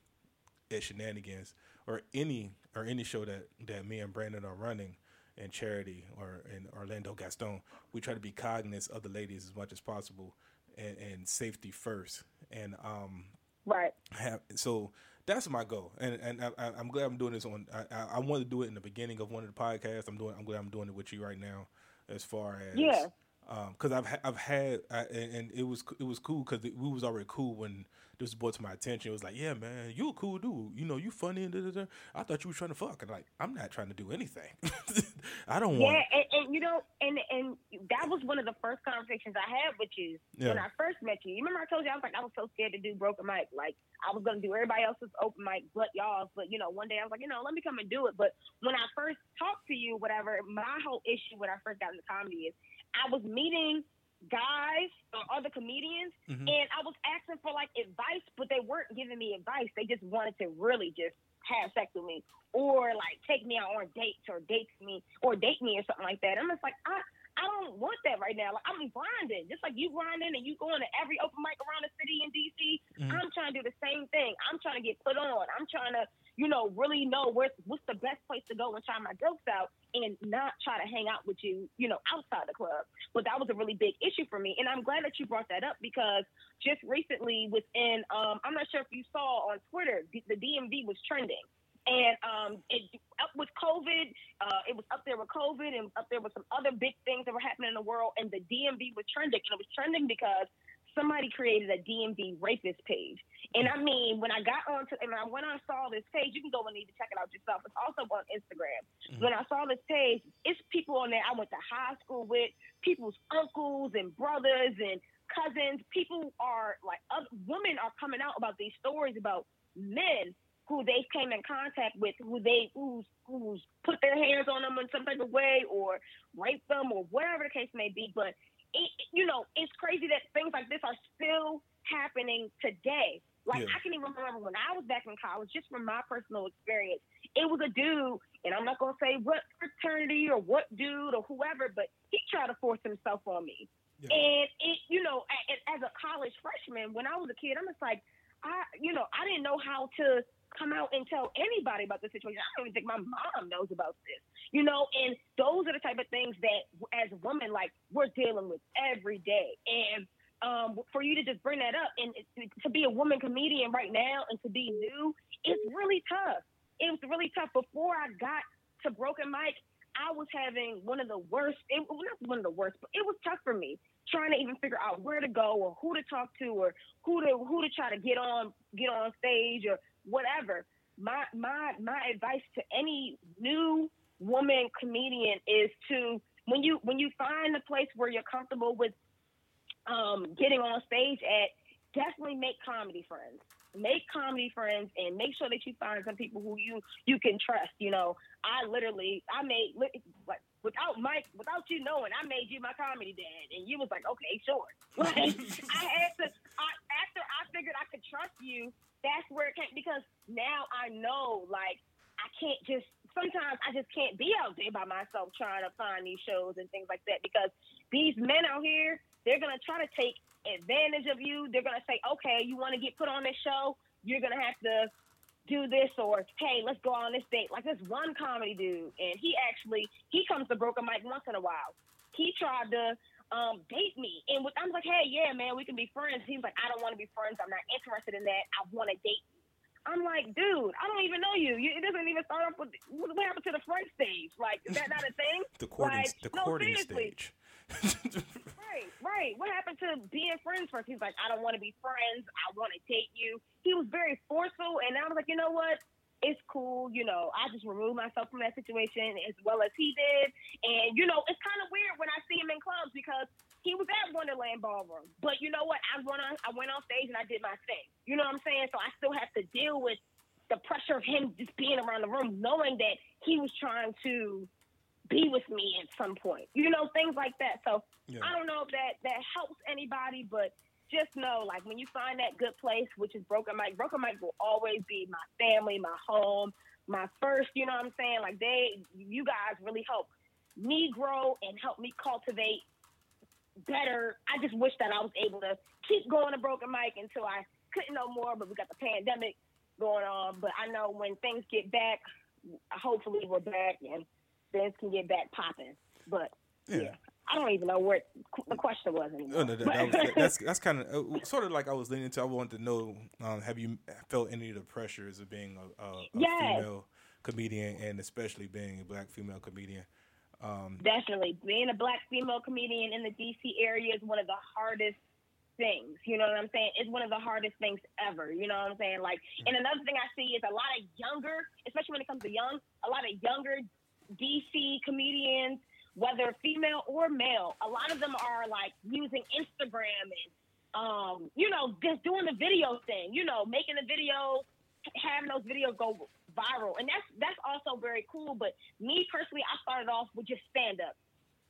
at shenanigans or any or any show that that me and Brandon are running in charity or in Orlando Gaston. We try to be cognizant of the ladies as much as possible and, and safety first. And um, Right. have so that's my goal, and and I, I'm glad I'm doing this on. I, I, I wanted to do it in the beginning of one of the podcasts. I'm doing. I'm glad I'm doing it with you right now, as far as Yeah. Um, because I've ha- I've had I, and, it was it was cool because we was already cool when this was brought to my attention. It was like, yeah, man, you a cool dude. You know, you funny and da, da, da. I thought you was trying to fuck, and like I'm not trying to do anything. I don't want. Yeah, and, and you know, and and that was one of the first conversations I had with you when I first met you. You remember I told you I was like I was so scared to do broken mic, like I was gonna do everybody else's open mic but y'all's. But you know, one day I was like, you know, let me come and do it. But when I first talked to you, whatever, my whole issue when I first got into comedy is I was meeting guys or other comedians Mhm. and I was asking for like advice, but they weren't giving me advice. They just wanted to really just have sex with me or like take me out on dates or date me or date me or something like that. I'm just like, I I don't want that right now. Like I'm grinding, just like you grinding and you going to every open mic around the city in DC. Mhm. I'm trying to do the same thing. I'm trying to get put on. I'm trying to, you know, really know where what's the best place to go and try my jokes out and not try to hang out with you, you know, outside the club. But that was a really big issue for me. And I'm glad that you brought that up because just recently within um I'm not sure if you saw on Twitter, the DMV was trending. And um, it up with COVID, uh, it was up there with COVID, and up there with some other big things that were happening in the world. And the DMV was trending, and it was trending because somebody created a DMV rapist page. And I mean, when I got onto, and I when I saw this page, you can go and need to check it out yourself. It's also on Instagram. When I saw this page, it's people on there I went to high school with, people's uncles and brothers and cousins. People are like, other, women are coming out about these stories about men who they came in contact with, who they who's who's put their hands on them in some type of way or raped them or whatever the case may be. But it, you know, it's crazy that things like this are still happening today. Like Yeah. I can even remember when I was back in college, just from my personal experience, it was a dude, and I'm not gonna say what fraternity or what dude or whoever, but he tried to force himself on me. Yeah. And it, you know, as a college freshman, when I was a kid, I'm just like, I, you know, I didn't know how to come out and tell anybody about the situation. I don't even think my mom knows about this, you know. And those are the type of things that, as women, like we're dealing with every day. And um, for you to just bring that up and to be a woman comedian right now and to be new, it's really tough. It was really tough. Before I got to Broken Mike, I was having one of the worst. It not one of the worst, but it was tough for me trying to even figure out where to go or who to talk to or who to who to try to get on get on stage or whatever. My my my advice to any new woman comedian is to when you when you find a place where you're comfortable with um, getting on stage at, definitely make comedy friends. Make comedy friends and make sure that you find some people who you you can trust. You know, I literally I made like without Mike without you knowing I made you my comedy dad and you was like okay sure. Like I had to I, after I figured I could trust you. That's where it came because now I know like I can't just sometimes I just can't be out there by myself trying to find these shows and things like that because these men out here, they're gonna try to take advantage of you. They're gonna say, Okay, you wanna get put on this show, you're gonna have to do this or hey, let's go on this date. Like this one comedy dude and he actually he comes to Broken Mike once in a while. He tried to um, date me and with, I'm like, Hey, yeah, man, we can be friends. He's like, I don't wanna be friends, I'm not interested in that, I wanna date you. I'm like, dude, I don't even know you. you it doesn't even start off with what what happened to the front stage. Like, is that not a thing? The courting, Like, the courting stage. Right, right. What happened to being friends first? He's like, I don't want to be friends. I want to date you. He was very forceful, and I was like, you know what? It's cool. You know, I just removed myself from that situation as well as he did. And, you know, it's kind of weird when I see him in clubs because he was at Wonderland Ballroom. But you know what? I went on, I went on stage and I did my thing. You know what I'm saying? So I still have to deal with the pressure of him just being around the room, knowing that he was trying to be with me at some point. You know, things like that. So Yeah. I don't know if that that helps anybody, but just know, like when you find that good place, which is Broken Mike, Broken Mike will always be my family, my home, my first. You know what I'm saying? Like they, you guys really help me grow and help me cultivate better. I just wish that I was able to keep going to Broken Mike until I couldn't no more, but we got the pandemic going on. But I know when things get back, hopefully we're back and things can get back popping. But Yeah. yeah. I don't even know what the question was anymore. Oh, no, that, that was, that- that's that's kind of uh, sort of like I was leaning to. I wanted to know: um, Have you felt any of the pressures of being a, a, a Yes. female comedian, and especially being a black female comedian? Um, Definitely. Being a black female comedian in the DC area is one of the hardest things. You know what I'm saying? It's one of the hardest things ever. You know what I'm saying? Like, and another thing I see is a lot of younger, especially when it comes to young, a lot of younger DC comedians, whether female or male, a lot of them are like using Instagram and, um, you know, just doing the video thing, you know, making the video, having those videos go viral. And that's, that's also very cool. But me personally, I started off with just stand up.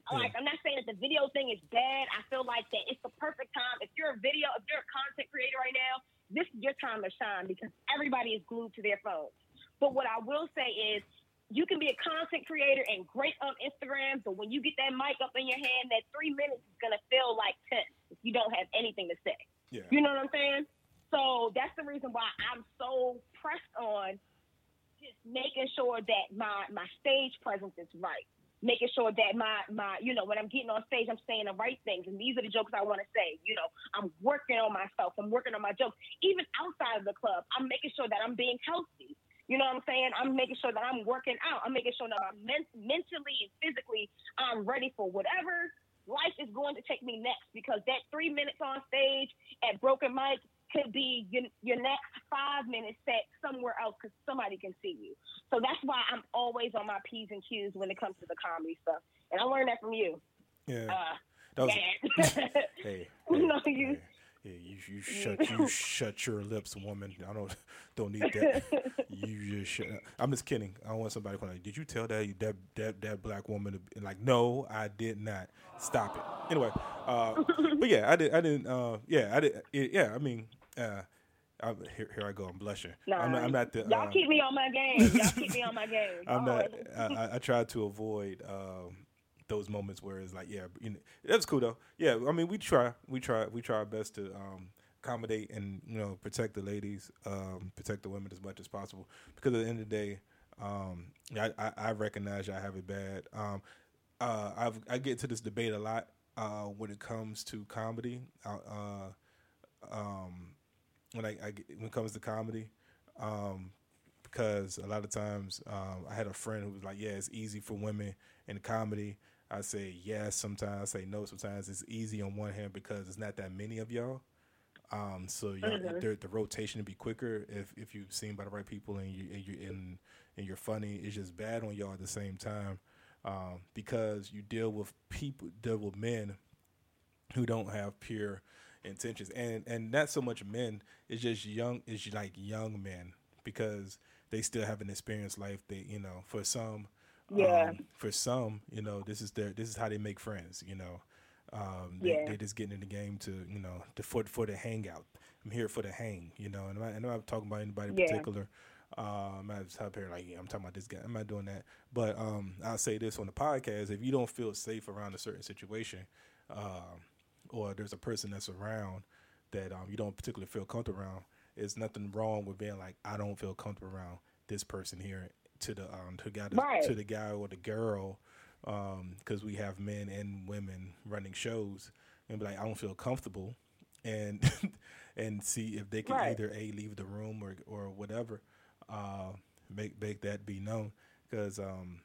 Like, I'm not saying that the video thing is bad. I feel like that it's the perfect time. If you're a video, if you're a content creator right now, this is your time to shine because everybody is glued to their phones. But what I will say is, you can be a content creator and great on Instagram, but when you get that mic up in your hand, that three minutes is gonna feel like ten if you don't have anything to say. yeah, You know what I'm saying? So that's the reason why I'm so pressed on just making sure that my my stage presence is right. Making sure that my my you know when I'm getting on stage I'm saying the right things and these are the jokes I want to say. You know I'm working on myself. I'm working on my jokes. Even outside of the club, I'm making sure that I'm being healthy. You know what I'm saying? I'm making sure that I'm working out. I'm making sure that I'm men- mentally and physically I'm ready for whatever life is going to take me next because that three minutes on stage at Broken Mike could be your, your next five minutes set somewhere else because somebody can see you. So that's why I'm always on my P's and Q's when it comes to the comedy stuff. And I learned that from you. yeah. Uh, That was, hey, hey, know, you- hey, yeah, you you shut you shut your lips, woman. I don't don't need that. You just shut. Up. I'm just kidding. I don't want somebody going like, "Did you tell that that that that black woman?" To be, like, no, I did not. Stop it. Anyway, uh, but yeah, I did. I didn't. Uh, yeah, I did. It, yeah, I mean, uh, I'm, here, here I go. I'm blushing. Nah, I'm, not, I'm not the. y'all uh, keep me on my game. Y'all keep me on my game. I'm not. I, I, I try to avoid um, those moments where it's like, yeah, you know, that's cool though. Yeah, I mean, we try, we try, we try our best to um, accommodate and you know protect the ladies, um, protect the women as much as possible. Because at the end of the day, um, I, I, I recognize I have it bad. Um, uh, I've, I get to this debate a lot uh, when it comes to comedy. Uh, um, when I, I get, when it comes to comedy, um, because a lot of times um, I had a friend who was like, "Yeah, it's easy for women in comedy." I say yes. Sometimes I say no. Sometimes it's easy on one hand because it's not that many of y'all. Um, so y'all, the, the rotation would be quicker if if you're seen by the right people and you and you and, and you're funny. It's just bad on y'all at the same time um, because you deal with people, deal with men who don't have pure intentions and and not so much men it's just young it's like young men because they still haven't experienced life they you know for some Yeah. um, for some you know this is their this is how they make friends you know um Yeah. they, they just getting in the game to you know to, for for the hangout i'm here for the hang you know and i'm not, and I'm not talking about anybody in Yeah. particular I'm not just up here like yeah, I'm talking about this guy. I'm not doing that. But um, I'll say this on the podcast: if you don't feel safe around a certain situation, um, or there's a person that's around that um, you don't particularly feel comfortable around, there's nothing wrong with being like, I don't feel comfortable around this person here to the um, to, guy, Right. to the guy or the girl, because we have men and women running shows, and be like, I don't feel comfortable, and and see if they can Right. either a leave the room or or whatever, uh, make make that be known, because um,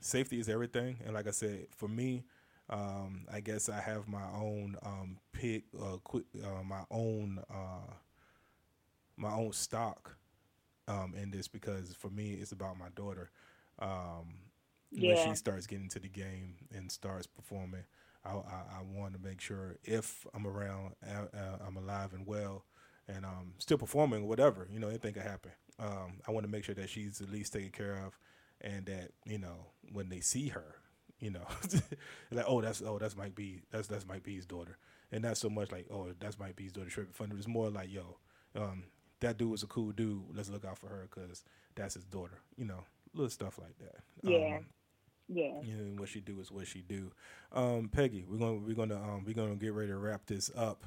safety is everything, and like I said, for me, um, I guess I have my own um, pick, uh, quick, uh, my own, uh, my own stock um, in this because for me, it's about my daughter. Um, When she starts getting into the game and starts performing, I, I, I want to make sure if I'm around, uh, uh, I'm alive and well, and um, still performing, whatever, you know, anything could happen. Um, I want to make sure that she's at least taken care of, and that you know when they see her, you know, like oh that's oh that's Mike B that's that's Mike B's daughter, and not so much like oh that's Mike B's daughter tripping funny. It's more like yo, um, that dude was a cool dude. Let's look out for her because that's his daughter. You know, little stuff like that. Yeah. Um, Yeah. you know, what she do is what she do. Um, Peggy, we're gonna we're gonna um, we're gonna get ready to wrap this up.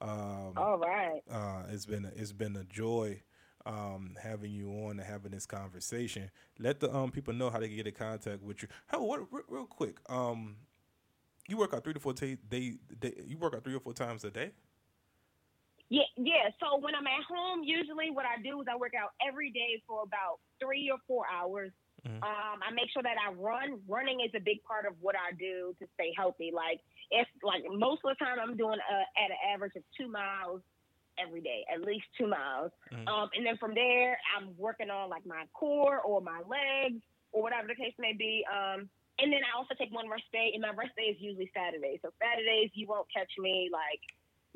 Um, All right. uh, it's been a, it's been a joy um, having you on and having this conversation. Let the um, people know how they can get in contact with you. How what real, real quick? Um, you work out three to four ta- day, day. You work out three or four times a day. Yeah, yeah. So when I'm at home, usually what I do is I work out every day for about three or four hours. Mhm. Um, I make sure that I run. Running is a big part of what I do to stay healthy. Like if like most of the time I'm doing uh, at an average of two miles every day, at least two miles. Mhm. Um, and then from there, I'm working on like my core or my legs or whatever the case may be. Um, and then I also take one rest day, and my rest day is usually Saturday. So Saturdays you won't catch me like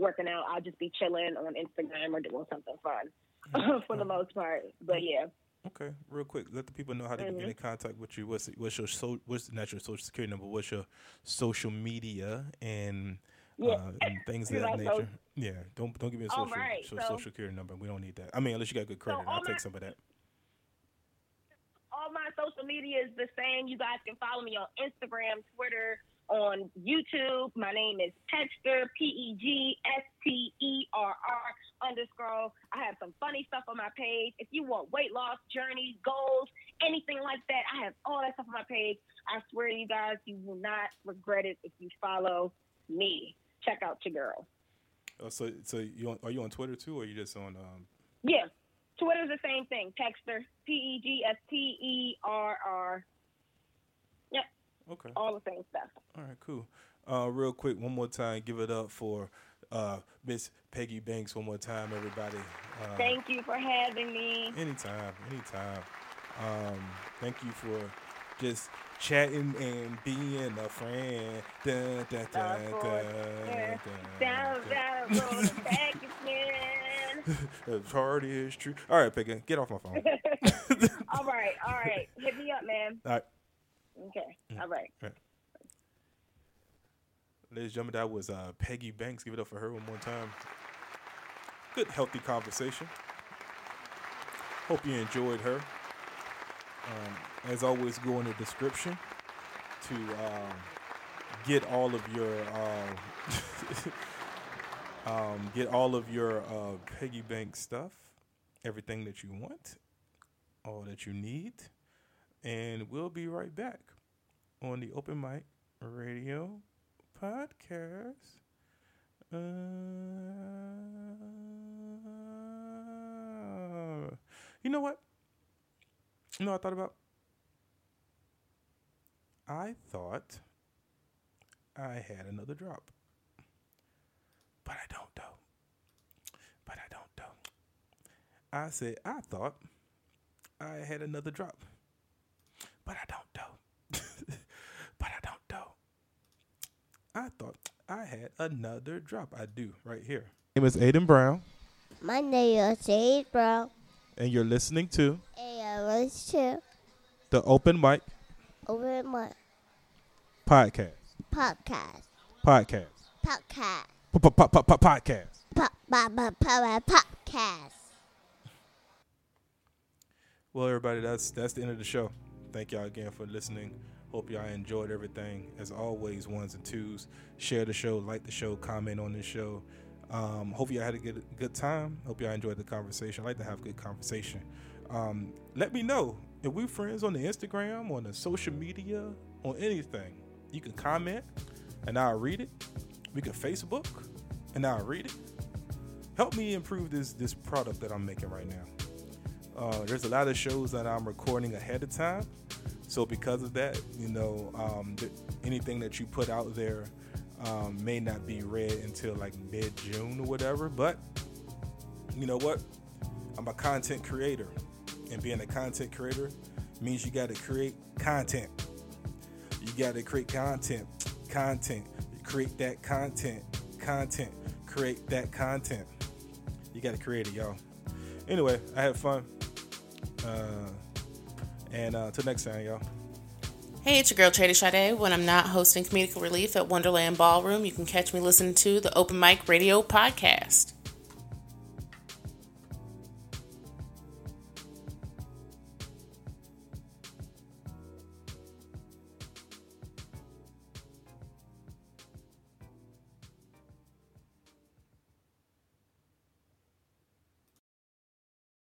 working out. I'll just be chilling on Instagram or doing something fun for the most part. But yeah. Okay, real quick, let the people know how they can get in contact with you. What's what's your so what's not your social security number? What's your social media and Yeah. uh, and things of that nature? Yeah, don't don't give me a social right, so- so- social security number. We don't need that. I mean, unless you got good credit, all I'll take my- some of that. all my social media is the same. You guys can follow me on Instagram, Twitter, on YouTube. My name is Pegster, P E G S T E R R underscore. I have some funny stuff on my page. If you want weight loss journeys, goals, anything like that, I have all that stuff on my page. I swear to you guys, you will not regret it if you follow me. Check out your girl. Oh, so so you on, are you on Twitter too, or are you just on? Um, Yeah. Twitter's the same thing. Pegster, P E G S T E R R. Okay, all the same stuff. all right, cool. Uh, real quick, one more time, give it up for uh, Miss Peggy Banks. One more time, everybody. Uh, Thank you for having me. Anytime, anytime. Um, thank you for just chatting and being a friend. Down, dun. down, road, back again. The party is true. All right, Peggy, get off my phone. all right, all right. Hit me up, man. All right, Okay, Mm. all right. ladies and gentlemen, that was uh, Peggy Banks. Give it up for her one more time. good, healthy conversation. Hope you enjoyed her. Um, as always, go in the description to um, get all of your uh, um, get all of your uh, piggy bank stuff, everything that you want, all that you need, and we'll be right back on the Open Mic Radio podcast. Uh, you know what? You know what I thought about? I thought I had another drop. But I don't though. But I don't though. I said I thought I had another drop. But I don't though. but I don't though. I thought I had another drop. I do right here. My name is Aiden Brown. My name is Jade Brown. And you're listening to And I was to the Open Mic over my Podcast. podcast. Podcast. Podcast. Podcast. Pop, pop, pop, pop, podcast. Well, everybody, that's that's the end of the show. Thank y'all again for listening. Hope y'all enjoyed everything. As always, ones and twos. Share the show, like the show, comment on the show. Um, hope y'all had a good good time. Hope y'all enjoyed the conversation. I like to have a good conversation. Um, let me know if we're friends on the Instagram, on the social media, on anything. You can comment, and I'll read it. We can Facebook, and I'll read it. Help me improve this this product that I'm making right now. Uh, there's a lot of shows that I'm recording ahead of time. So because of that, you know, um, th- anything that you put out there um, may not be read until like mid June or whatever. But you know what? I'm a content creator, and being a content creator means you got to create content. You got to create content, content. Create that content, content. Create that content. You got to create it, y'all. Anyway, I had fun. Uh, and uh, until next time, y'all. Hey, it's your girl Trady Sade. When I'm not hosting comedic relief at Wonderland Ballroom, you can catch me listening to the Open Mic Radio podcast.